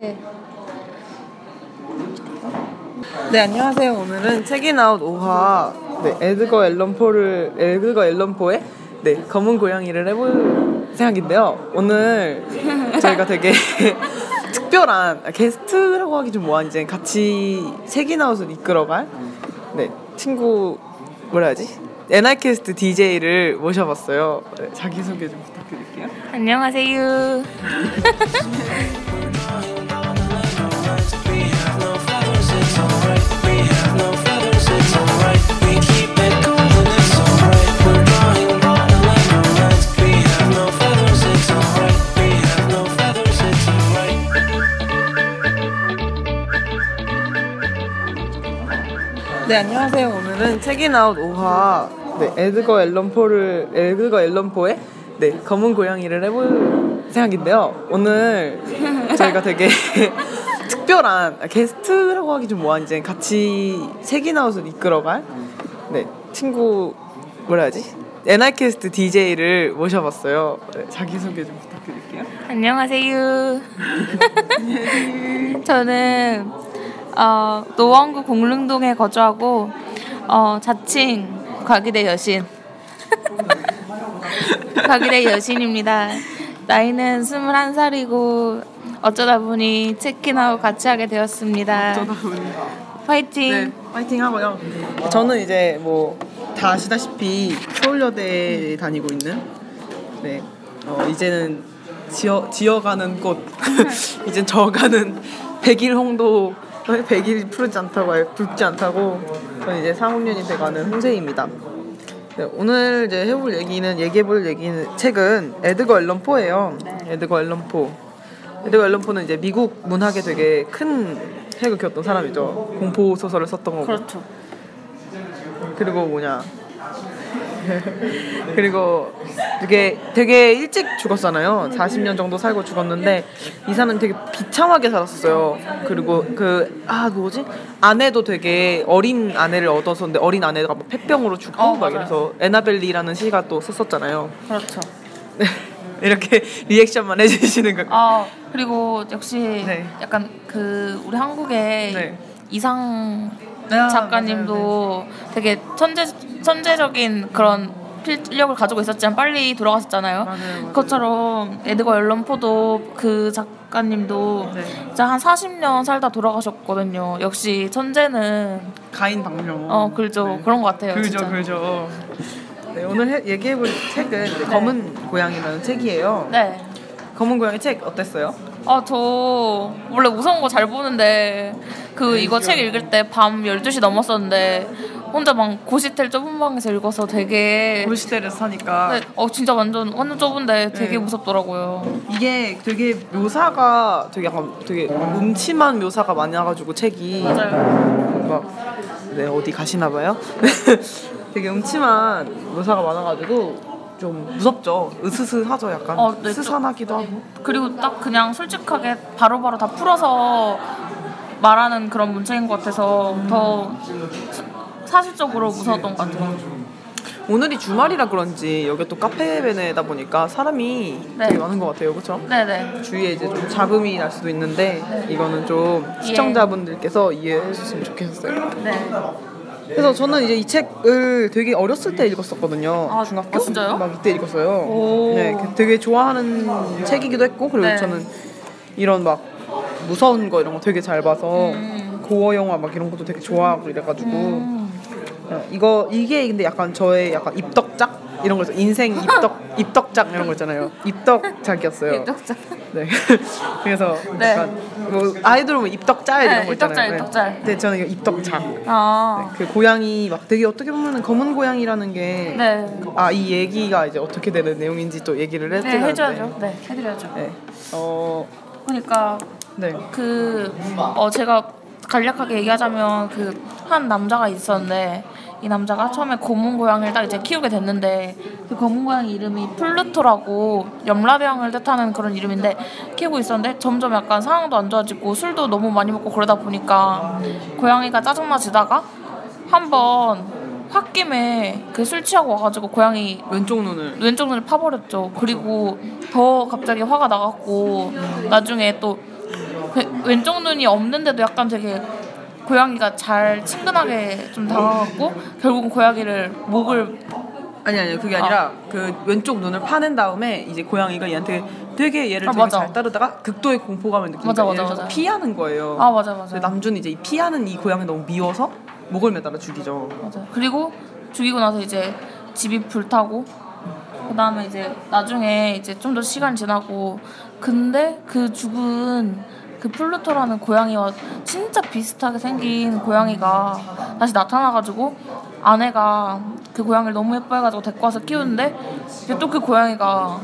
네. 네 안녕하세요. 오늘은 책인아웃 5화 네, 에드거 앨런 포를 에드거 앨런 포의 네 검은 고양이를 해볼 생각인데요. 오늘 저희가 되게 특별한 아, 게스트라고 하기 좀 뭐한 이제 같이 책인아웃을 이끌어갈 네 친구 뭐라 하지 NI캐스트 DJ를 모셔봤어요. 네, 자기 소개 좀 부탁드릴게요. 안녕하세요. 네 안녕하세요. 오늘은 책인아웃 5화 네 에드거 앨런 포를 에드거 앨런 포의 네 검은 고양이를 해볼 생각인데요. 오늘 저희가 되게 특별한 아, 게스트라고 하기 좀 뭐한 이제 같이 책인아웃을 이끌어갈 네 친구 뭐라 하지 NI캐스트 DJ를 모셔봤어요. 네, 자기 소개 좀 부탁드릴게요. 안녕하세요. 저는 어, 노원구 공릉동에 거주하고 어, 자칭 과기대 여신. 과기대 여신입니다. 나이는 21살이고 어쩌다 보니 체킨아웃 같이 하게 되었습니다. 어쩌다 보니 파이팅. 네, 파이팅 하고요. 저는 이제 뭐 다 아시다시피 서울여대에 다니고 있는 네, 어, 이제는 지어 지어가는 꽃, 이제 저가는 백일 홍도 백일 푸르지 않다고 알- 붉지 않다고 저는 이제 3학년이 돼가는 홍세입니다. 네, 오늘 이제 해볼 얘기는 얘기해볼 얘기는 책은 에드거 앨런 포예요. 에드거 앨런 포. 에드거 앨런 포는 이제 미국 문학에 되게 큰 획을 그었던 사람이죠. 공포 소설을 썼던 거고. 그렇죠. 그리고 뭐냐. 그리고 되게 되게 일찍 죽었잖아요. 40년 정도 살고 죽었는데 이 사람은 되게 비참하게 살았어요. 그리고 그 아 뭐지 아내도 되게 어린 아내를 얻었었는데 어린 아내가 막 폐병으로 죽고 어, 막. 이래서 에나벨리라는 시가 또 썼었잖아요. 그렇죠. 이렇게 리액션만 해주시는 거. 아 그리고 역시 네. 약간 그 우리 한국의 네. 이상 아, 작가님도 되게 천재 천재적인 그런 필력을 가지고 있었지만 빨리 돌아가셨잖아요. 맞아요, 맞아요. 그것처럼 에드거 앨런 포도 그 작가님도 네. 진짜 한 40년 살다 돌아가셨거든요. 역시 천재는 가인 방명. 어 그죠 네. 그런 것 같아요. 그죠. 그죠. 네, 오늘 해- 얘기해볼 책은 이제 검은 고양이라는 책이에요. 네. 검은 고양이 책 어땠어요? 아, 저 원래 무서운 거 잘 보는데 그 네, 이거 책 읽을 때 밤 12시 넘었었는데 혼자 막 고시텔 좁은 방에서 읽어서 되게 골시대를 사니까 네, 어 진짜 완전 완전 좁은데 되게 네. 무섭더라고요. 이게 되게 묘사가 되게 약간 되게 음침한 묘사가 많아가지고 책이 맞아요. 막 네, 어디 가시나 봐요. 되게 음침한 묘사가 많아가지고 좀 무섭죠. 으스스하죠, 약간 어, 네, 스산하기도 하고. 그리고 딱 그냥 솔직하게 바로바로 다 풀어서 말하는 그런 문체인 것 같아서 더 사- 사실적으로 무서웠던 것 같아요. 오늘이 주말이라 그런지 여기 또 카페베네다 보니까 사람이 네. 되게 많은 것 같아요, 그렇죠? 네네. 주위에 이제 좀 잡음이 날 수도 있는데 이거는 좀 시청자분들께서 이해해 주셨으면 좋겠어요. 네. 그래서 저는 이제 이 책을 되게 어렸을 때 읽었었거든요. 아, 중학교 아, 진짜요? 막 이때 읽었어요. 오. 네, 그 되게 좋아하는 책이기도 했고 그리고 네. 저는 이런 막 무서운 거 이런 거 되게 잘 봐서 음. 고어 영화 막 이런 것도 되게 좋아하고 이래가지고 음. 어, 이거 이게 근데 약간 저의 약간 입덕작 이런 거 있어 인생 입덕 입덕작 이런 거 있잖아요. 입덕작이었어요. 입덕자. 네. 그래서 네. 약간 뭐 아이돌 뭐 입덕짤 이런 네, 거 있잖아요. 입덕짤, 입덕짤. 근데 저는 이거 입덕작. 아. 그 고양이 막 되게 어떻게 보면은 검은 고양이라는 게 네. 아이 얘기가 이제 어떻게 되는 내용인지 또 얘기를 네, 해드려야 해줘야죠. 네, 해드려야죠. 네. 어, 그러니까 네. 그 어 제가 간략하게 얘기하자면 그 한 남자가 있었는데 이 남자가 처음에 검은 고양이를 딱 이제 키우게 됐는데 그 검은 고양이 이름이 플루토라고 염라대왕을 뜻하는 그런 이름인데 키우고 있었는데 점점 약간 상황도 안 좋아지고 술도 너무 많이 먹고 그러다 보니까 고양이가 짜증나지다가 한번 홧김에 그 술 취하고 와가지고 고양이 왼쪽 눈을 왼쪽 눈을 파버렸죠. 그리고 더 갑자기 화가 나갖고 나중에 또그 왼쪽 눈이 없는데도 약간 되게 고양이가 잘 친근하게 좀 다가갔고 결국은 고양이를 목을 아니 아니 그게 아니라 그 왼쪽 눈을 파낸 다음에 이제 고양이가 얘한테 되게 얘를 아, 되게 맞아. 잘 따르다가 극도의 공포감을 느끼는 맞아. 맞아, 맞아. 피하는 거예요. 아 맞아 맞아 남준이 이제 이 피하는 이 고양이 너무 미워서 목을 매달아 죽이죠. 맞아 그리고 죽이고 나서 이제 집이 불타고 그 다음에 이제 나중에 이제 좀 더 시간 지나고 근데 그 죽은 그 플루토라는 고양이와 진짜 비슷하게 생긴 고양이가 다시 나타나가지고 아내가 그 고양이를 너무 예뻐해가지고 데리고 와서 키우는데 또 그 고양이가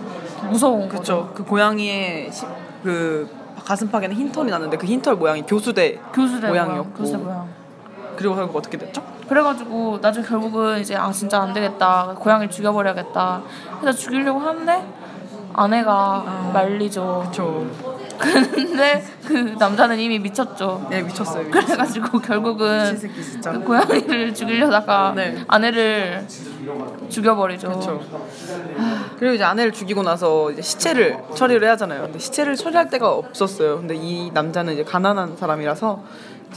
무서운 거죠. 그렇죠. 그 고양이의 시, 그 가슴팍에는 흰털이 났는데 그 흰털 모양이 교수대 교수대 모양이었고. 모양, 교수대 모양. 그리고 결국 어떻게 됐죠? 그래가지고 나중에 결국은 이제 아 진짜 안 되겠다 고양이 죽여버려야겠다 해서 죽이려고 하는데 아내가 말리죠 그렇죠. 근데 그 남자는 이미 미쳤죠 네 미쳤어요. 미쳤어요. 그래가지고 결국은. 그 고양이를 죽이려다가 네. 아내를 죽여버리죠 그렇죠. 그리고 이제 아내를 죽이고 나서 이제 시체를 처리를 해야 하잖아요. 근데 시체를 처리할 데가 없었어요. 근데 이 남자는 이제 가난한 사람이라서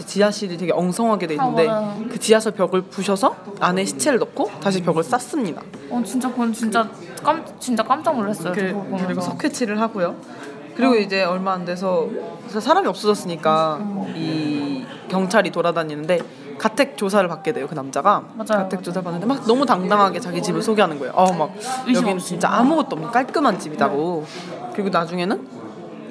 지하실이 되게 엉성하게 돼 있는데 아. 그 지하실 벽을 부셔서 안에 시체를 넣고 다시 벽을 쌌습니다. 어 진짜 그건 진짜 깜 진짜 깜짝 놀랐어요 그. 그리고 석회치를 하고요. 그리고 이제 얼마 안 돼서 사람이 없어졌으니까 이 경찰이 돌아다니는데 가택 조사를 받게 돼요 그 남자가 맞아요, 가택. 조사 받는데 막 너무 당당하게 자기 집을 소개하는 거예요. 어막 여기는. 진짜 아무것도 없는 깔끔한 집이다고. 그리고 나중에는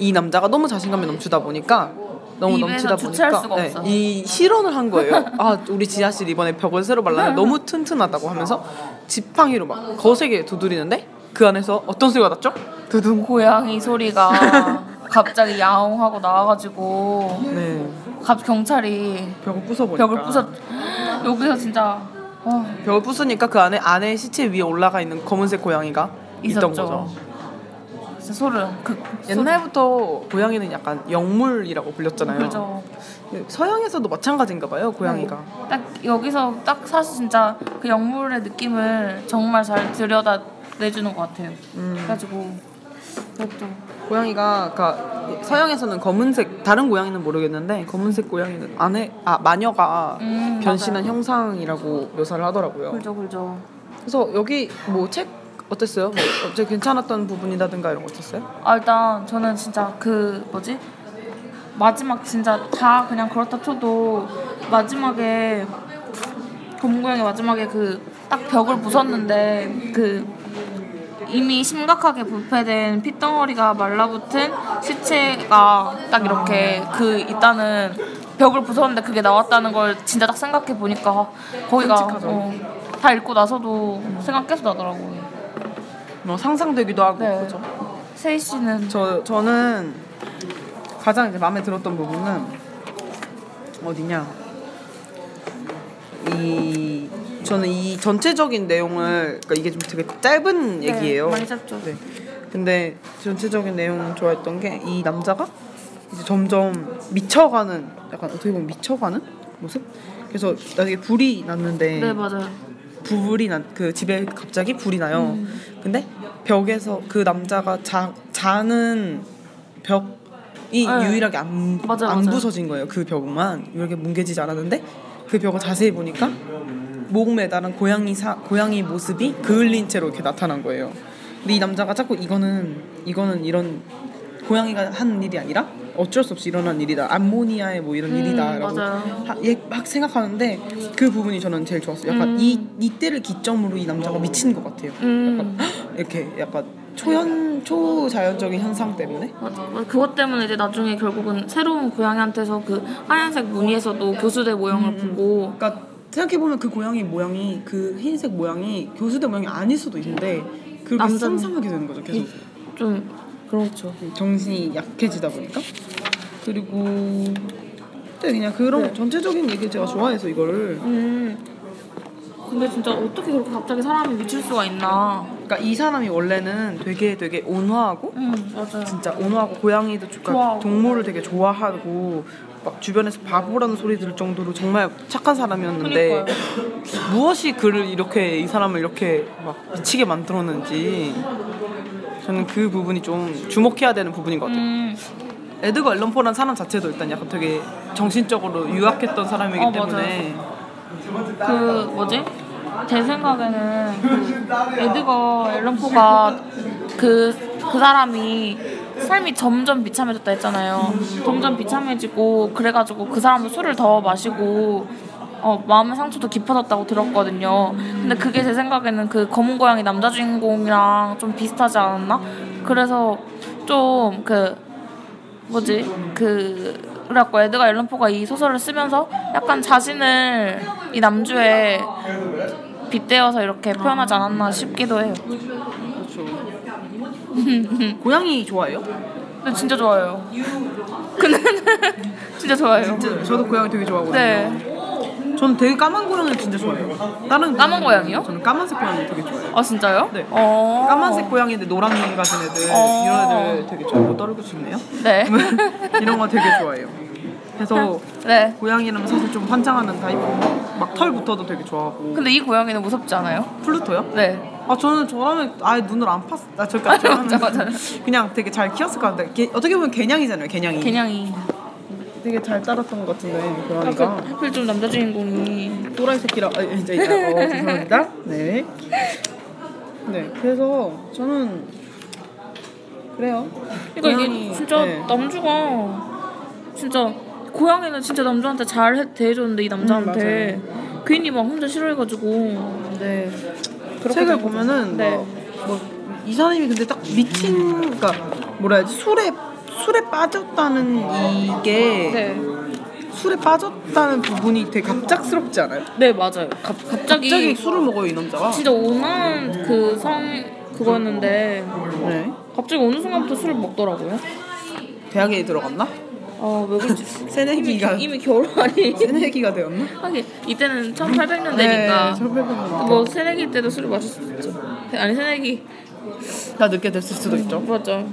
이 남자가 너무 자신감이 넘치다 보니까 너무 넘치다 보니까 네. 이 실언을 한 거예요. 아 우리 지하실 이번에 벽을 새로 발랐는데 너무 튼튼하다고 하면서 지팡이로 막 거세게 두드리는데 그 안에서 어떤 소리가 났죠? 두둥. 고양이 소리가 갑자기 야옹 하고 나와가지고 네. 갑 경찰이 벽을 부숴보니까 벽을 부쉈 여기서 진짜 어, 벽을 부수니까 그 안에 안에 시체 위에 올라가 있는 검은색 고양이가 있던 있었죠. 거죠. 진짜 소름. 그 옛날부터 고양이는 약간 영물이라고 불렸잖아요. 그죠. 서양에서도 마찬가지인가 봐요, 고양이가. 딱 여기서 딱 사실 진짜 그 영물의 느낌을 정말 잘 들여다 내주는 것 같아요. 음. 그래가지고 그것도 고양이가 그러니까 서양에서는 검은색 다른 고양이는 모르겠는데 검은색 고양이는 안에 아 마녀가 음, 변신한 맞아요. 형상이라고 묘사를 하더라고요. 그죠 그죠. 그래서 여기 뭐 책 어땠어요? 뭐 어째 괜찮았던 부분이라든가 이런 거 어땠어요? 아 일단 저는 진짜 그 뭐지 마지막 진짜 다 그냥 그렇다 쳐도 마지막에 검고양이 마지막에 그 딱 벽을 부쉈는데 그 이미 심각하게 부패된 핏덩어리가 말라붙은 시체가 딱 이렇게 그 있다는 벽을 부쉈는데 그게 나왔다는 걸 진짜 딱 생각해 보니까 거기가. 어, 다 읽고 나서도 생각 계속 나더라고요. 뭐 상상되기도 하고 네. 그죠? 세희 씨는 저 저는 가장 이제 마음에 들었던 부분은 어디냐? 이 저는 이 전체적인 내용을 그러니까 이게 좀 되게 짧은 얘기예요. 네, 많이 짧죠. 네. 근데 전체적인 내용 좋아했던 게 이 남자가 이제 점점 미쳐가는 약간 어떻게 보면 미쳐가는 모습? 그래서 나중에 불이 났는데 네 맞아요. 불이 난그 집에 갑자기 불이 나요. 음. 근데 벽에서 그 남자가 자, 자는 벽이 네. 유일하게 안, 맞아요, 안 맞아요. 부서진 거예요. 그 벽만 이렇게 뭉개지지 않았는데 그 벽을 자세히 보니까 목 매달은 고양이 사, 고양이 모습이 그을린 채로 이렇게 나타난 거예요. 근데 이 남자가 자꾸 이거는 이거는 이런 고양이가 한 일이 아니라 어쩔 수 없이 일어난 일이다. 암모니아의 뭐 이런 음, 일이다라고. 하- 얘막 생각하는데 그 부분이 저는 제일 좋았어요. 약간 음. 이 이때를 기점으로 이 남자가 미친 것 같아요. 음. 약간 이렇게 약간 초현 초자연적인 현상 때문에 맞아. 그것 때문에 이제 나중에 결국은 새로운 고양이한테서 그 하얀색 무늬에서도 교수대 모형을 보고 그러니까 생각해 보면 그 고양이 모양이 그 흰색 모양이 교수대 모양이 아닐 수도 있는데 그렇게 남자는- 상상하게 되는 거죠. 계속 좀 그렇죠. 정신이 약해지다 보니까 그리고 네, 그냥 그런 네. 전체적인 얘기 제가 좋아해서 이거를 음. 근데 진짜 어떻게 그렇게 갑자기 사람이 미칠 수가 있나? 그러니까 이 사람이 원래는 되게 되게 온화하고 음 맞아요. 진짜 온화하고 고양이도 그러니까 좋아하고. 동물을 되게 좋아하고 막 주변에서 바보라는 소리 들을 정도로 정말 착한 사람이었는데. 무엇이 그를 이렇게 이 사람을 이렇게 막 미치게 만들었는지 저는 그 부분이 좀 주목해야 되는 부분인 것 같아요. 음 에드거 앨런포라는 사람 자체도 일단 약간 되게 정신적으로 유약했던 사람이기 어, 때문에 그 뭐지? 제 생각에는 그 에드거 앨런포가 그 그 사람이 삶이 점점 비참해졌다 했잖아요. 점점 비참해지고 그래가지고 그 사람도 술을 더 마시고 어, 마음의 상처도 깊어졌다고 들었거든요. 근데 그게 제 생각에는 그 검은 고양이 남자 주인공이랑 좀 비슷하지 않았나? 그래서 좀 그 뭐지 그 그래갖고 에드가 앨런포가 이 소설을 쓰면서 약간 자신을 이 남주에 빗대어서 이렇게 표현하지 않았나 싶기도 해요. 그렇죠. 고양이 좋아해요? 근데 진짜 좋아요. 근데 진짜 좋아요. 진짜 저도 고양이 되게 좋아하거든요. 네. 저는 되게 까만 고양이를 진짜 좋아해요. 다른 까만 고양이요? 저는 까만색 고양이 되게 좋아해요. 아 진짜요? 네. 어. 까만색 고양이인데 노란 눈 가진 애들 어. 이런 애들 되게 좋아하고 떨고 싶네요. 네. 이런 거 되게 좋아해요. 그래서 네. 고양이는 사실 좀 환장하는 타입. 막 털부터도 되게 좋아하고. 근데 이 고양이는 무섭지 않아요? 플루토요? 네. 아 저는 저라면 아예 눈을 안 팠. 아 저까 저라면 맞아, 맞아. 그냥 되게 잘 키웠을 것 같아요. 개- 어떻게 보면 개냥이잖아요. 개냥이. 개냥이. 되게 잘 따랐던 것 같은데 하필, 고양이가. 하필 좀 남자 주인공이 또라이 새끼라. 아, 이제 이제 어, 죄송합니다. 네. 네. 그래서 저는 그래요. 그러니까 이게 진짜 네. 남주가 진짜 고양이는 진짜 남주한테 잘 해- 대해줬는데 이 남자한테 괜히 막 혼자 싫어해가지고 네. 책을. 보면은 네. 뭐, 뭐 이사님이 근데 딱 미친 그러니까 뭐라 해야지 술에 술에 빠졌다는 이게 네. 술에 빠졌다는 부분이 되게 갑작스럽지 않아요? 네 맞아요. 갑, 갑자기, 갑자기 술을 먹어요 이 남자가. 진짜 온화한 그성 그거였는데 네. 갑자기 어느 순간부터 술을 먹더라고요. 대학에 들어갔나? 아 왜그지 새내기가 이미, 이미 결혼이 새내기가 되었나? 하긴 이때는 1800년대니까 네, 1800년. 뭐 새내기 때도 술을 마실 수 있죠. 아니 새내기 다 늦게 됐을 수도 있죠. 맞죠.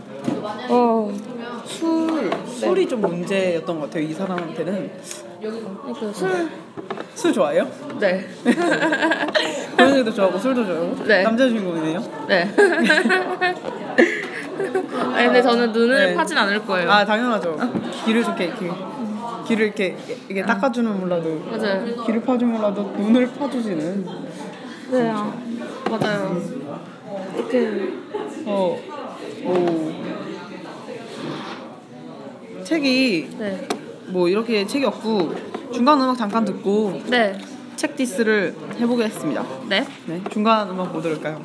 어술 술이 좀 문제였던 것 같아요 이 사람한테는. 그러니까 술술 좋아해요? 네. 고양이도 좋아하고 술도 좋아하고. 네. 남자 주인공이네요. 네. 아니 근데 저는 눈을 네. 파진 않을 거예요. 아 당연하죠. 귀를 좀 이렇게, 이렇게 귀를 이렇게 이게 닦아주면 몰라도 맞아요. 귀를 파주면 몰라도 눈을 파주시는. 네. 아, 맞아요. 이렇게 어. 오. 책이 네. 뭐 이렇게 책이 없고 중간 음악 잠깐 듣고 네. 책 디스를 해보겠습니다. 네. 네. 중간 음악 뭐 들을까요?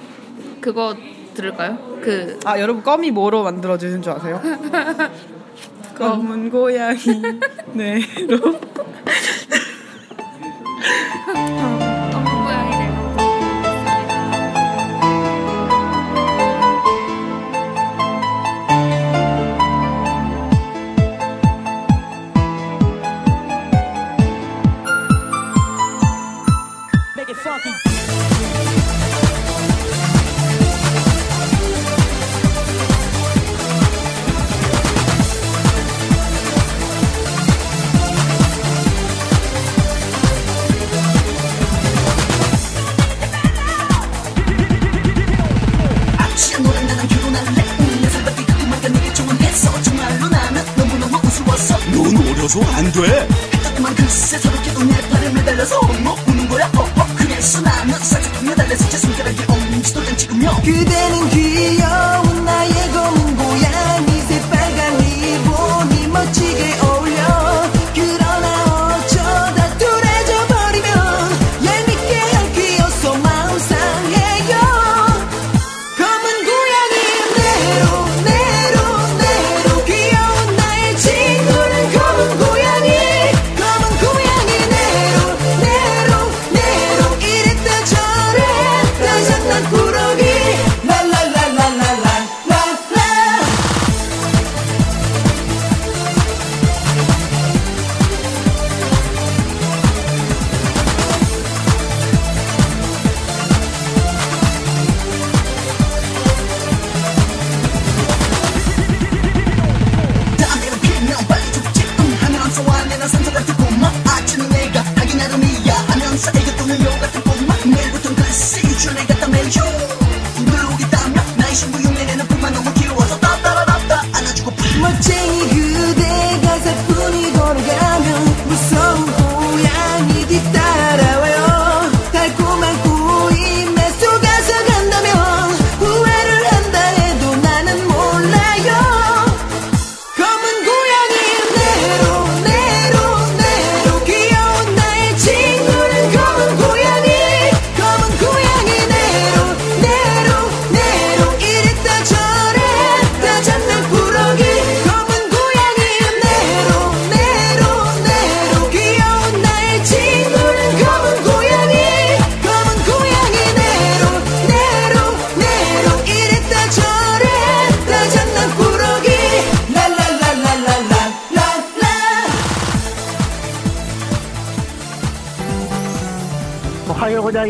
그거 들을까요? 그 아 여러분 껌이 뭐로 만들어 주는 줄 아세요? 검은 고양이 네로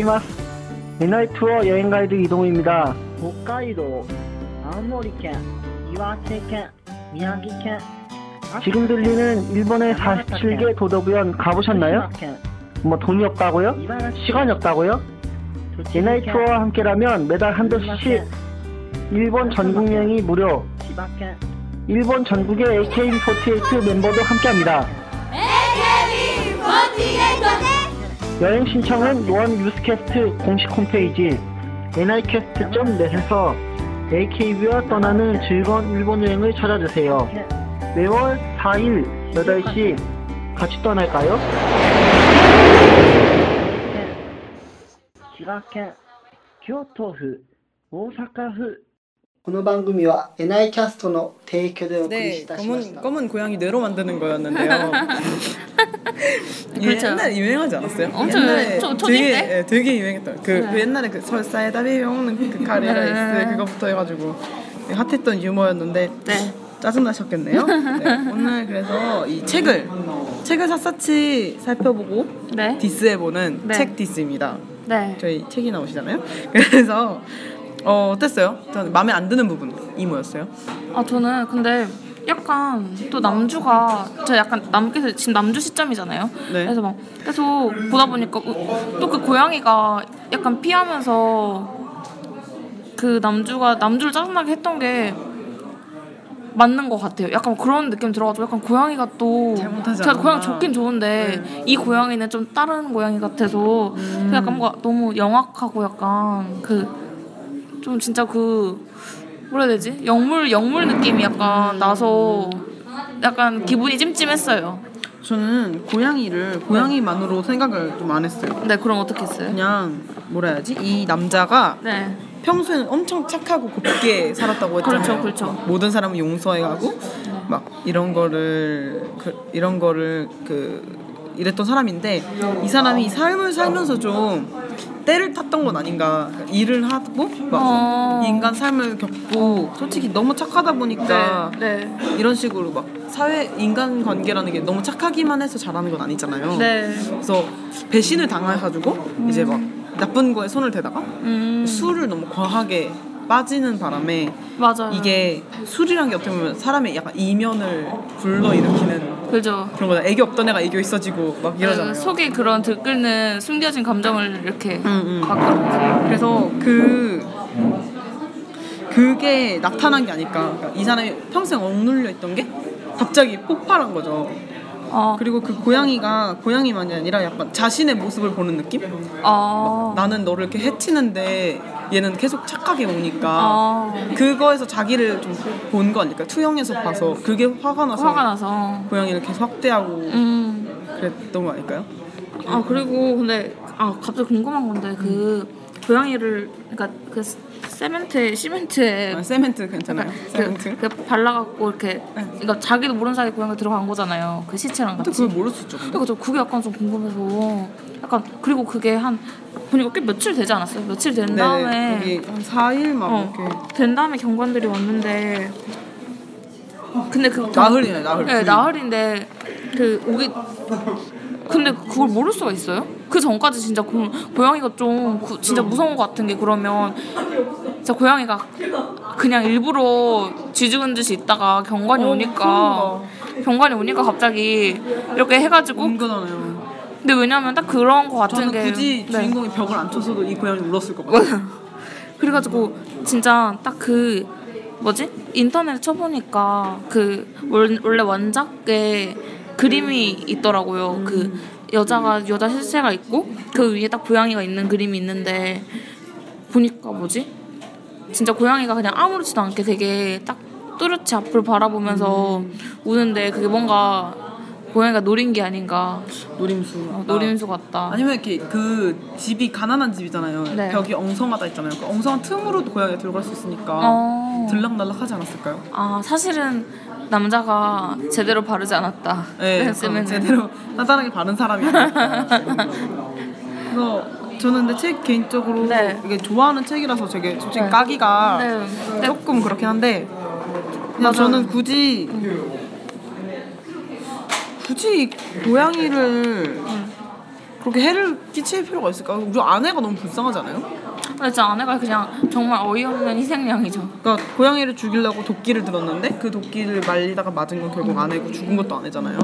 ございます。エナイツアー여행ガイド이동입니다。北海道、青森県、岩手県、宮城県。지금 들리는 일본의 47개 도덕구연 가보셨나요? 뭐 돈이 없다고요? 시간이 없다고요? 에나이 투어와 함께라면 매달 한 도시씩 일본 전국 여행이 무료. 일본 전국의 AKB48 멤버도 함께합니다. 여행 신청은 요한 뉴스캐스트 공식 홈페이지 ni캐스트.net에서 AKB와 떠나는 즐거운 일본 여행을 찾아주세요. 매월 4일 8시 같이 떠날까요? 네. 지라켄, 교토 후, 오사카 후, この番組は NICAST の提供でお送り 네, いたしまし 검은 た。 검은 고양이 뇌로 만드는 거였는데요. 그렇죠. 옛날에 유행하지 않았어요? 엄청 옛날에 초- 초딩 되게, 때? 예, 되게 유행했던 그, 네. 그 옛날에 그 설사에다 비벼먹는 그 카레라이스 네. 그거부터 해가지고 핫했던 유머였는데 네. 짜증나셨겠네요. 네, 오늘 그래서 이 책을 책을 샅샅이 살펴보고 네. 디스해보는 네. 책 디스입니다. 네. 저희 책이 나오시잖아요. 그래서 어, 어땠어요? 저는 마음에 안 드는 부분 이 뭐였어요? 아 저는 근데 약간 또 남주가 저 약간 남께서 지금 남주 시점이잖아요. 네. 그래서 막 계속 보다 보니까 또 그 고양이가 약간 피하면서 그 남주가 남주를 짜증나게 했던 게 맞는 것 같아요. 약간 그런 느낌 들어가지고 약간 고양이가 또 제가. 고양이 좋긴 좋은데 이 고양이는 좀 다른 고양이 같아서 약간 뭔가 너무 영악하고 약간 그 좀 진짜 그 뭐라 해야 되지? 영물 영물 느낌이 약간 나서 약간 기분이 찜찜했어요. 저는 고양이를 고양이만으로 생각을 좀 안 했어요. 네, 그럼 어떻게 했어요? 그냥 뭐라 해야지? 이 남자가 네, 평소에는 엄청 착하고 곱게 살았다고 했잖아요. 그렇죠, 그렇죠. 막 모든 사람을 용서해가고 막 이런 거를 그, 이런 거를 그 이랬던 사람인데 이 사람이 삶을 살면서 좀 때를 탔던 건 아닌가. 그러니까 일을 하고 막 어. 인간 삶을 겪고 솔직히 너무 착하다 보니까 네, 이런 식으로 막 사회 인간 관계라는 게 너무 착하기만 해서 잘하는 건 아니잖아요. 네, 그래서 배신을 당해가지고 이제 막 나쁜 거에 손을 대다가 음, 술을 너무 과하게 빠지는 바람에 맞아요. 이게 술이란 게 어떻게 보면 사람의 약간 이면을 불러일으키는 그죠. 그런 거다. 애교 없던 애가 애교 있어지고 막 이러잖아요. 그 속에 그런 들끓는 숨겨진 감정을 이렇게 응. 가끔 그래서 그 그게 나타난 게 아닐까. 그러니까 이 사람이 평생 억눌려 있던 게 갑자기 폭발한 거죠. 어, 그리고 그 고양이가 고양이만이 아니라 약간 자신의 모습을 보는 느낌? 어, 나는 너를 이렇게 해치는데 얘는 계속 착하게 오니까 어, 그거에서 자기를 좀 본 거 아닐까? 투영해서 봐서 그게 화가 나서 화가 나서. 고양이를 계속 확대하고 음. 그랬던 거 아닐까요? 아 그리고 근데 아 갑자기 궁금한 건데 그 고양이를 그러니까 그 세멘트 시멘트에 아, 세멘트 괜찮아요? 그, 세멘트? 그 발라갖고 이렇게 그러니까 자기도 모르는 사이에 고양이가 들어간 거잖아요 그 시체랑 같이 그걸 모를 수 있죠. 근데? 그러니까 저 그게 약간 좀 궁금해서 약간 그리고 그게 한 보니까 꽤 며칠 되지 않았어요? 며칠 된 다음에 네네. 여기 한 4일 막 어, 이렇게 된 다음에 경관들이 왔는데 근데 그 나흘이네, 나흘. 네, 나흘인데 그 오기 근데 그걸 모를 수가 있어요? 그 전까지 진짜 고, 고양이가 좀 구- 진짜 무서운 것 같은 게 그러면 진짜 고양이가 그냥 일부러 쥐죽은 듯이 있다가 경관이 어, 오니까 경관이 오니까 갑자기 이렇게 해가지고 은근하네요. 근데 왜냐면 딱 그런 거 같은 저는 게 굳이 네. 주인공이 벽을 안 쳤어도 이 고양이 울었을 것 같아요. 그래가지고 진짜 딱 그 뭐지 인터넷 쳐보니까 그 원- 원래 원작에 그림이 있더라고요. 그 여자가 여자 실체가 있고 그 위에 딱 고양이가 있는 그림이 있는데 보니까 뭐지 진짜 고양이가 그냥 아무렇지도 않게 되게 딱 뚜렷이 앞을 바라보면서 우는데 그게 뭔가 고양이가 노린 게 아닌가 노림수. 어, 노림수 같다. 아니면 이렇게 그 집이 가난한 집이잖아요. 네. 벽이 엉성하다 있잖아요. 그 엉성한 틈으로도 고양이가 들어갈 수 있으니까 어. 들락날락 하지 않았을까요? 아 사실은 남자가 제대로 바르지 않았다. 네, 펜스맨은. 제대로 단단하게 바른 사람이 아닐까. 그래서 저는 근데 책 개인적으로 네. 이게 좋아하는 책이라서 되게 솔직히 네. 까기가 네. 네. 조금 그렇긴 한데 그냥. 저는 굳이 굳이 고양이를 그렇게 해를 끼칠 필요가 있을까? 우리 아내가 너무 불쌍하잖아요. 근데 진짜 아내가 그냥 정말 어이없는 희생양이죠. 그러니까 고양이를 죽이려고 도끼를 들었는데 그 도끼를 말리다가 맞은 건 결국 아내고 죽은 것도 아내잖아요.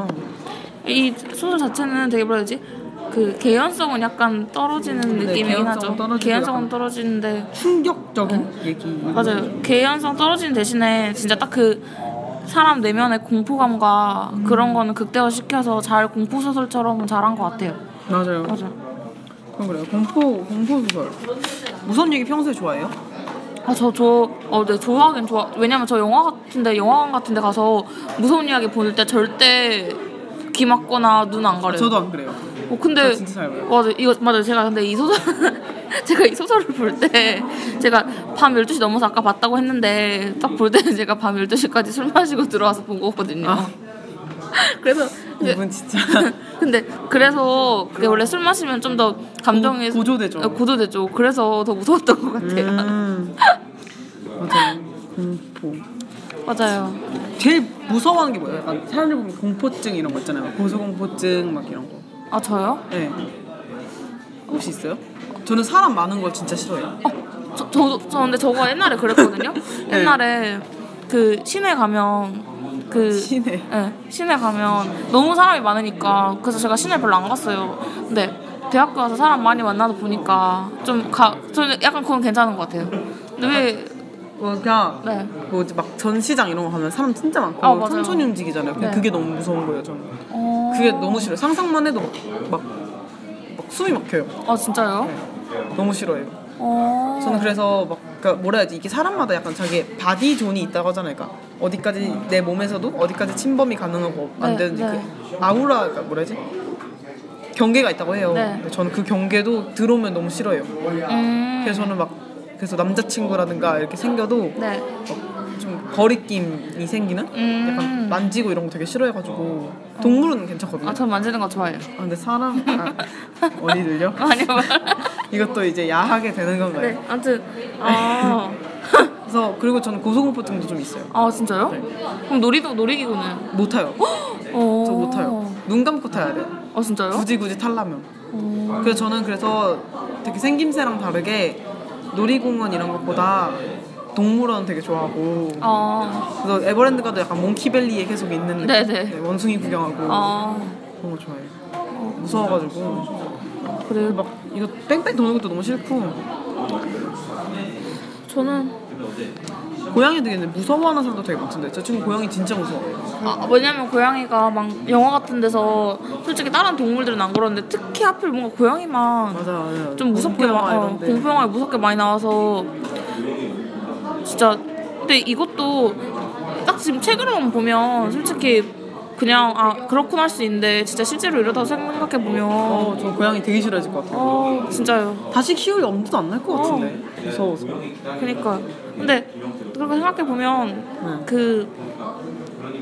이 소설 자체는 되게 뭐라 해야지 그 개연성은 약간 떨어지는 느낌이긴 네, 개연성은 하죠. 개연성은 떨어지는데 충격적인 얘기. 맞아요. 개연성 떨어지는 대신에 진짜 딱 그 사람 내면의 공포감과 그런 거는 극대화 시켜서 잘 공포 소설처럼은 잘한 것 같아요. 맞아요. 맞아. 그럼 그래요. 공포 공포 소설. 무서운 얘기 평소에 좋아해요? 아 저 저 어 네 좋아하긴 좋아. 왜냐면 저 영화 같은데 영화관 같은데 가서 무서운 이야기 볼때 절대 귀 막거나 눈 안 가려요. 저도 안 그래요. 어 근데 저 진짜 잘 봐요. 맞아 이거 맞아 제가 근데 이 소설 제가 이 소설을 볼 때 제가 밤 12시 넘어서 아까 봤다고 했는데 딱 볼 때는 제가 밤 12시까지 술 마시고 들어와서 본 거거든요. 아. 그래서 이분 진짜 근데 그래서 그게 원래 술 마시면 좀 더 감정이 고- 고조되죠. 어, 고조되죠. 그래서 더 무서웠던 것 같아요. 음. 맞아요. 공포. 맞아요. 제일 무서워하는 게 뭐예요? 약간 사람들 보면 공포증 이런 거 있잖아요. 고소공포증 막 이런 거. 아 저요? 네. 혹시 있어요? 저는 사람 많은 걸 진짜 싫어해요. 저, 저, 저 근데 저거 옛날에 그랬거든요. 네. 옛날에 그 시내 가면 그 시내. 네, 시내 가면 너무 사람이 많으니까 그래서 제가 시내 별로 안 갔어요. 근데 대학교 와서 사람 많이 만나다 보니까 좀 가 저는 약간 그건 괜찮은 것 같아요. 근데 왜 뭐 그냥 네. 뭐막 전시장 이런 거 가면 사람 진짜 많고 아. 천천히 움직이잖아요. 네. 그게 너무 무서운 거예요. 저는. 어... 그게 너무 싫어요. 상상만 해도 막, 막, 막 숨이 막혀요. 아 진짜요? 너무 싫어해요. 어. 저는 그래서 막 그러니까 뭐라 해야지 이게 사람마다 약간 자기 body zone이 있다고 하잖아요. 그러니까 어디까지 내 몸에서도 어디까지 침범이 가능하고 안 네, 되는지 네. 그 아우라가 뭐라 해야지 경계가 있다고 해요. 네. 저는 그 경계도 들어오면 너무 싫어요. 음. 그래서 저는 막 그래서 남자친구라든가 이렇게 생겨도 네. 좀 거리낌이 생기는 음. 약간 만지고 이런 거 되게 싫어해가지고 동물은 괜찮거든요. 아, 전 만지는 거 좋아해요. 아, 근데 사람 아, 어디들요? 아니요. 이것도 이제 야하게 되는 건가요? 네, 아무튼 아, 그래서 그리고 저는 고소공포증도 좀 있어요. 아 진짜요? 네. 그럼 놀이도 놀이기구는? 못 타요. 어. 저 못 타요. 눈 감고 타야 돼 요. 아 진짜요? 굳이 굳이 타려면. 어. 그래서 저는 그래서 되게 생김새랑 다르게 놀이공원 이런 것보다 동물원 되게 좋아하고 아, 그래서 에버랜드 가도 약간 몽키밸리에 계속 있는 느낌? 네네. 네, 원숭이 구경하고 아 그런 거 좋아해요. 무서워가지고 그래요? 막 이거 뺑뺑 도는 것도 너무 싫고 저는 고양이 되게 무서워하는 사람도 되게 많던데 저 친구 고양이 진짜 무서워해요. 아, 왜냐면 고양이가 막 영화 같은 데서 솔직히 다른 동물들은 안 그러는데 특히 하필 뭔가 고양이만 맞아 맞아. 좀 무섭게 공포 어. 공포 영화에 무섭게 많이 나와서 진짜 근데 이것도 딱 지금 책으로만 보면 솔직히 그냥 아 그렇군 할수 있는데 진짜 실제로 이러다 생각해 보면 어, 저 고양이 되게 싫어질 것 같아요. 어 진짜요. 다시 키울 엄두도 안 날 것 같은데 어. 무서워서. 그러니까 근데 그렇게 생각해 보면 네.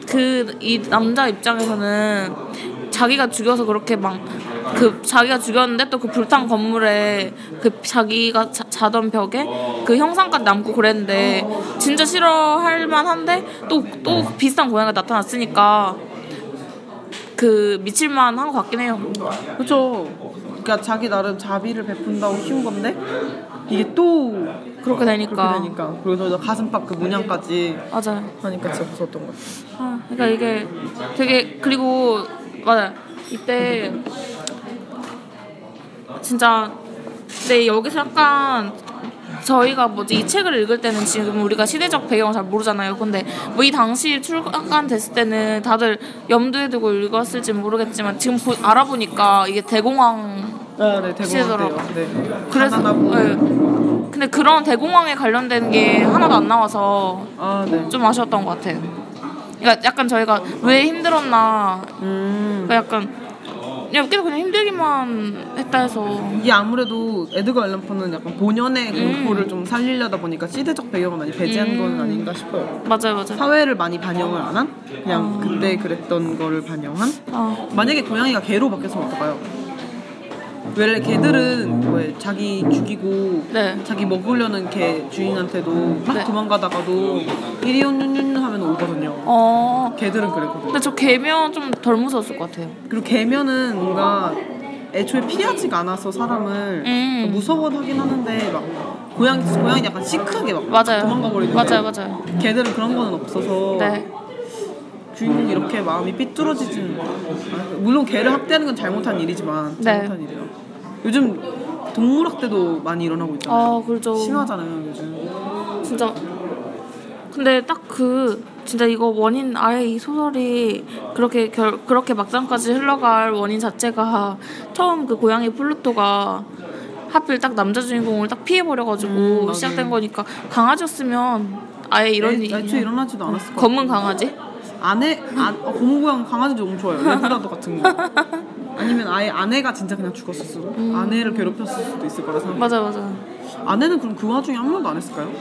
그그 이 남자 입장에서는 자기가 죽여서 그렇게 막 그 자기가 죽였는데 또 그 불탄 건물에 그 자기가 자, 자던 벽에 그 형상까지 남고 그랬는데 진짜 싫어할 만한데 또 또 비슷한 고양이가 나타났으니까 그 미칠만 한 것 같긴 해요. 그렇죠. 그러니까 자기 나름 자비를 베푼다고 키운 건데 이게 또 그렇게 그렇게 되니까 되니까 그리고 저 가슴팍 그 문양까지 맞아요. 하니까 진짜 무서웠던 것 같아요. 아, 그러니까 이게 되게 그리고 맞아 이때 진짜 근데 여기서 약간 저희가 뭐지 이 책을 읽을 때는 지금 우리가 시대적 배경을 잘 모르잖아요. 근데 뭐 이 당시 출간 됐을 때는 다들 염두에 두고 읽었을지 모르겠지만 지금 보, 알아보니까 이게 대공황 아, 네, 때요. 네. 그래서. 네. 근데 그런 대공황에 관련된 게 하나도 안 나와서 아, 네. 좀 아쉬웠던 것 같아요. 그러니까 약간 저희가 왜 힘들었나 음. 그러니까 약간 그냥 계속 그냥 힘들기만 했다 해서 이게 아무래도 에드거 앨런 포는 약간 본연의 음. 공포를 좀 살리려다 보니까 시대적 배경을 많이 배제한 건 아닌가 싶어요. 맞아요 맞아요 사회를 많이 반영을 안 한? 그냥 그때 그랬던 거를 반영한? 아, 만약에 고양이가 개로 바뀌었으면 어떨까요? 원래 개들은 왜 자기 죽이고 네. 자기 먹으려는 개 주인한테도 막 네. 도망가다가도 이리 온윤윤 하면 오거든요. 어 개들은 그랬거든요. 근데 저 개면 좀 덜 무서웠을 것 같아요 그리고 개면은 뭔가 애초에 피하지가 않아서 사람을 음. 무서워하긴 하는데 막 고양이 고양이 약간 시크하게 막 맞아요. 도망가 버리는 맞아요, 맞아요. 걔들은 그런 거는 없어서 네. 주인공이 이렇게 마음이 삐뚤어지진 않아요. 물론 개를 학대하는 건 잘못한 일이지만 네. 잘못한 일이에요. 요즘 동물 학대도 많이 일어나고 있잖아요. 아, 그렇죠. 심하잖아요 요즘. 진짜 근데 딱 그 진짜 이거 원인 아예 이 소설이 그렇게 결, 그렇게 막상까지 흘러갈 원인 자체가 처음 그 고양이 플루토가 하필 딱 남자 주인공을 딱 피해 버려가지고 음. 시작된 거니까 강아지였으면 아예 이런 애, 일이 애초에 일어나지도 않았을 것 검은 강아지 아내 아, 어, 고무고양 강아지도 너무 좋아요. 레브라도 같은 거. 아니면 아예 아내가 진짜 그냥 죽었을 수도. 아내를 괴롭혔을 수도 있을 거라 생각. 맞아 맞아 아내는 그럼 그 와중에 아무 말도 안 했을까요?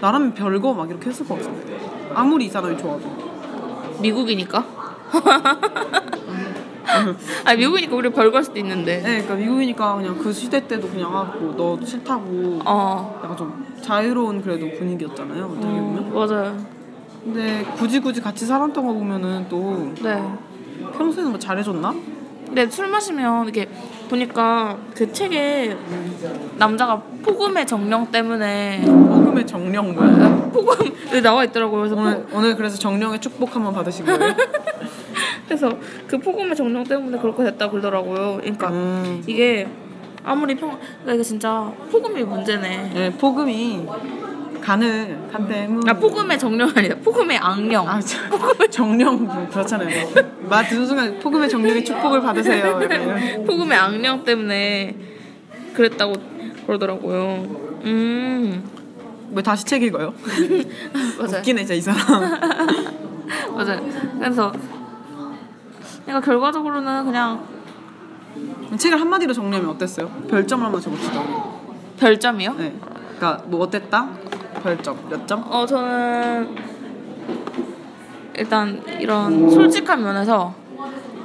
나라면 별거 막 이렇게 했을 것 같은데. 아무리 이 사람이 좋아도. 미국이니까 아니 미국이니까 우리 별걸 수도 있는데 네, 그러니까 미국이니까 그냥 그 시대 때도 그냥 하고 너 싫다고. 어 약간 좀 자유로운 그래도 분위기였잖아요. 어떻게 보면. 맞아요 근데 굳이 굳이 같이 살았던 거 보면은 또 네 평소에는 뭐 잘해줬나? 근데 술 마시면 이게 보니까 그 책에 남자가 폭음의 정령 때문에 복음의 정령 뭐야? 폭음 여기 나와 있더라고요. 그래서 오늘 폭- 오늘 그래서 정령의 축복 한번 받으신 거예요? 그래서 그 폭음의 정령 때문에 그렇게 됐다 그러더라고요. 그러니까 음. 이게 아무리 평 그러니까 이게 진짜 폭음이 문제네. 네, 복음이 간을 간 때문. 아 폭음의 정령 아니다. 폭음의 악령. 아, 저, 정령 뭐 그렇잖아요. 말 듣는 순간 복음의 정령의 축복을 받으세요. 폭음의 악령 때문에 그랬다고 그러더라고요. 음왜 다시 책 읽어요? 맞아요. 웃기네 진짜 이 사람. 맞아요. 그래서 그러니까 결과적으로는 그냥 책을 한마디로 정리하면 어땠어요? 별점을 한번 줘봅시다. 별점이요? 네. 그러니까 뭐 어땠다? 별점 몇 점? 어 저는 일단 이런 솔직한 면에서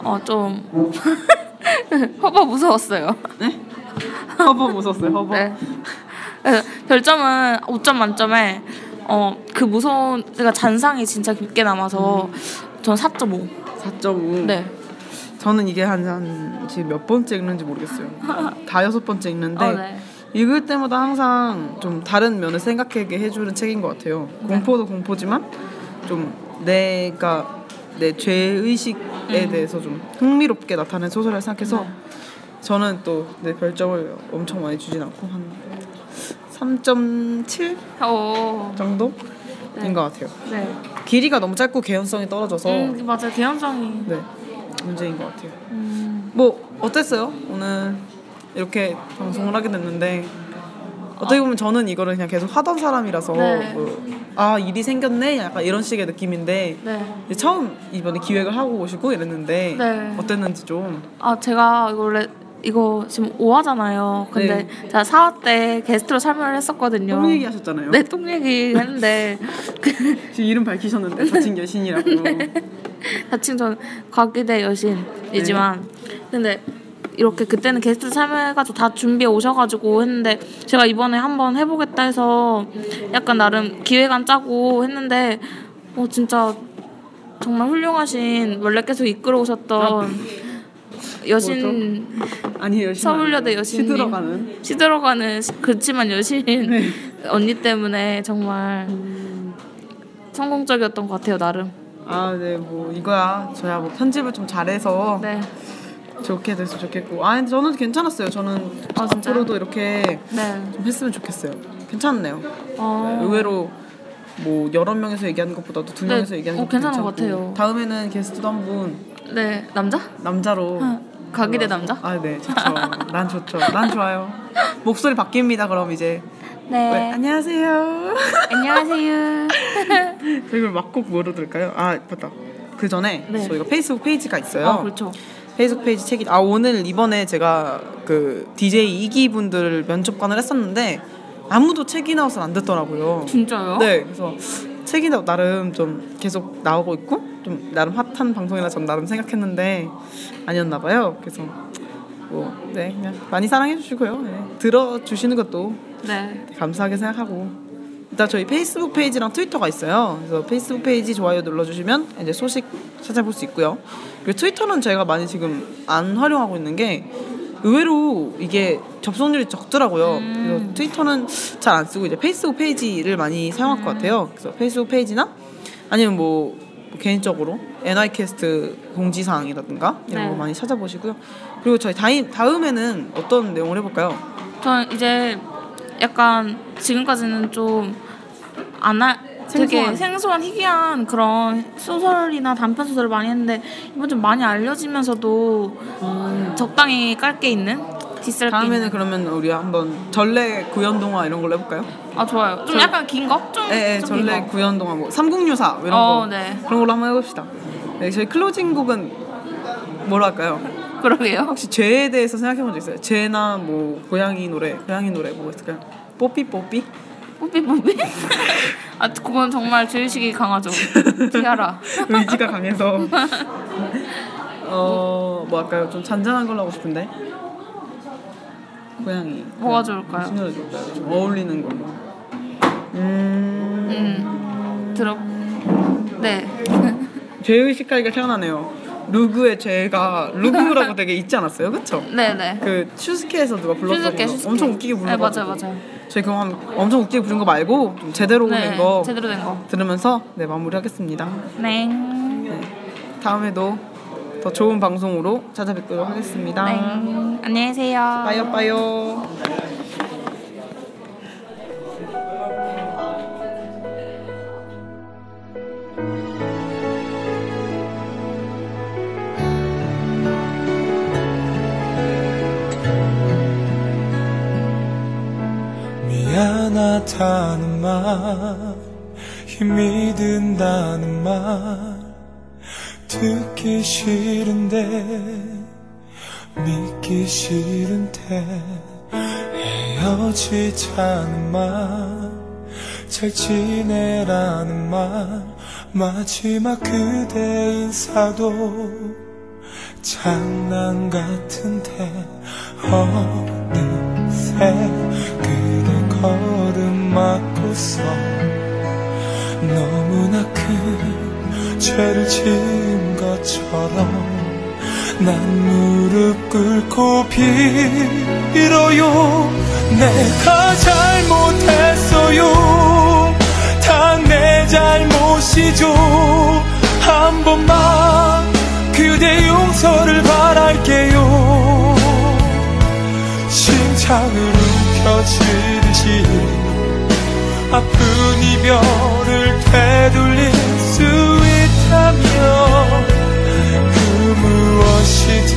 어좀 허버 무서웠어요. 네? 허버 무섭어요. 허버. 네. 별점은 5점 만점에 어 그 무서운 그러니까 잔상이 진짜 깊게 남아서 전 4.5. 4.5. 네. 저는 이게 한, 한 지금 몇 번째 읽는지 모르겠어요. 다 여섯 번째 읽는데 어, 네. 읽을 때마다 항상 좀 다른 면을 생각하게 해주는 책인 것 같아요. 네. 공포도 공포지만 좀 내가 내 죄의식에 대해서 좀 흥미롭게 나타낸 소설을 생각해서 음. 네. 저는 또 내 별점을 엄청 많이 주진 않고 한 3.7 어. 정도인 네. 것 같아요. 네. 길이가 너무 짧고 개연성이 떨어져서 음, 맞아요. 개연성이. 네 문제인 것 같아요. 음. 뭐 어땠어요? 오늘 이렇게 방송을 하게 됐는데 어떻게 보면 저는 이거를 그냥 계속 하던 사람이라서 네. 뭐, 아 일이 생겼네 약간 이런 식의 느낌인데 네. 처음 이번에 기획을 하고 오시고 이랬는데 네. 어땠는지 좀 아 제가 원래 이거 지금 5화잖아요. 근데 네. 제가 4화 때 게스트로 참여를 했었거든요. 똥 얘기 하셨잖아요. 네, 똥 얘기 했는데 그 지금 이름 밝히셨는데 자칭 여신이라고. 네. 자칭 전 과기대 여신이지만 근데 이렇게 그때는 게스트 참여해가지고 다 준비해 오셔가지고 했는데 제가 이번에 한번 해보겠다 해서 약간 나름 기획안 짜고 했는데 어 진짜 정말 훌륭하신 원래 계속 이끌어 오셨던 여신 아니 여신 서울여대 여신님. 시들어가는 시들어가는 시- 그렇지만 여신 네. 언니 때문에 정말 성공적이었던 것 같아요 나름. 아 네 뭐 이거야 저야 뭐 편집을 좀 잘해서 네. 좋게 됐으면 좋겠고 아 근데 저는 괜찮았어요 저는 아? 앞으로도 이렇게 네. 좀 했으면 좋겠어요 괜찮네요 어. 의외로 뭐 여러 명에서 얘기하는 것보다도 두 네, 명에서 얘기하는 어, 것도 괜찮은 것. 같아요. 다음에는 게스트도 한분네 남자? 남자로 가기대 불러서. 남자? 아, 네, 좋죠. 난 좋죠. 난 좋아요. 목소리 바뀝니다. 그럼 이제 네, 네. 안녕하세요. 안녕하세요. 이걸 막곡 뭐로 들을까요? 아, 맞다. 그 전에 네. 저희가 페이스북 페이지가 있어요. 아 그렇죠. 페이스북 페이지 책INOUT 아 오늘 이번에 제가 그 DJ 2기 분들 면접관을 했었는데 아무도 책INOUT을 안 듣더라고요. 진짜요? 네, 그래서 책INOUT 나름 좀 계속 나오고 있고 좀 나름 핫한 방송이라 전 나름 생각했는데 아니었나 봐요. 그래서 뭐 네 그냥 많이 사랑해 주시고요. 네. 들어 주시는 것도 네. 감사하게 생각하고 일단 저희 페이스북 페이지랑 트위터가 있어요. 그래서 페이스북 페이지 좋아요 눌러 주시면 이제 소식 찾아볼 수 있고요. 트위터는 저희가 많이 지금 안 활용하고 있는 게 의외로 이게 접속률이 적더라고요. 그래서 트위터는 잘 안 쓰고 이제 페이스북 페이지를 많이 사용할 것 같아요. 그래서 페이스북 페이지나 아니면 뭐, 뭐 개인적으로 NI캐스트 공지사항이라든가 이런 네. 거 많이 찾아보시고요. 그리고 저희 다임, 다음에는 어떤 내용을 해볼까요? 저는 이제 약간 지금까지는 좀 안하 되게 생소한. 희귀한 그런 소설이나 단편 소설을 많이 했는데 이번 좀 많이 알려지면서도 적당히 깔게 있는 뒷설게 다음에는. 그러면 우리 한번 전래 구연 동화 이런 걸로 해볼까요? 아 좋아요. 좀 저- 약간 긴 거? 좀, 네, 네좀긴 전래 거. 구연 동화 뭐 삼국유사 이런 어, 거 네. 그런 걸로 한번 해봅시다. 네, 저희 클로징 곡은 뭐로 할까요? 그러게요. 혹시 죄에 대해서 생각해본 적 있어요? 죄나 뭐 고양이 노래, 고양이 노래 뭐 있을까요? 뽀삐 뽀삐? 뽀삐? 아 그건 정말 죄의식이 강하죠. 티아라. 의지가 강해서 어뭐 할까요? 좀 잔잔한 걸로 하고 싶은데 고양이 뭐가 좋을까요? 무슨 노래 좋을까요? 좀 어울리는 걸로 음 음 들어. 네. 죄의식하기가 태어나네요 루그의 죄가 루그라고 되게 있지 않았어요? 그쵸? 네네. 그 슈스케에서 누가 불렀던 슈스케 거 슈스케. 엄청 웃기게 네 불러가지고 맞아요 맞아요. 저희 그럼 한, 엄청 웃기게 부른 거 말고 좀 제대로 네 된 거 제대로 된 거. 들으면서 네 마무리하겠습니다. 네. 다음에도 더 좋은 방송으로 찾아뵙도록 하겠습니다. 네. 안녕히 계세요. 빠요 빠요. 미안하다는 말 힘이 든다는 말 듣기 싫은데 믿기 싫은데 헤어지자는 말 잘 지내라는 말 마지막 그대 인사도 장난 같은데 어느새 그대 걸음 맞고서 너무나 큰 죄를 지은 것처럼 난 무릎 꿇고 빌어요. 내가 잘못했어요. 다 내 잘못이죠. 한 번만 그대 용서를 바랄게요. 심장을 움켜쥐듯이 아픈 이별을 되돌릴 수 있다면 그 무엇이든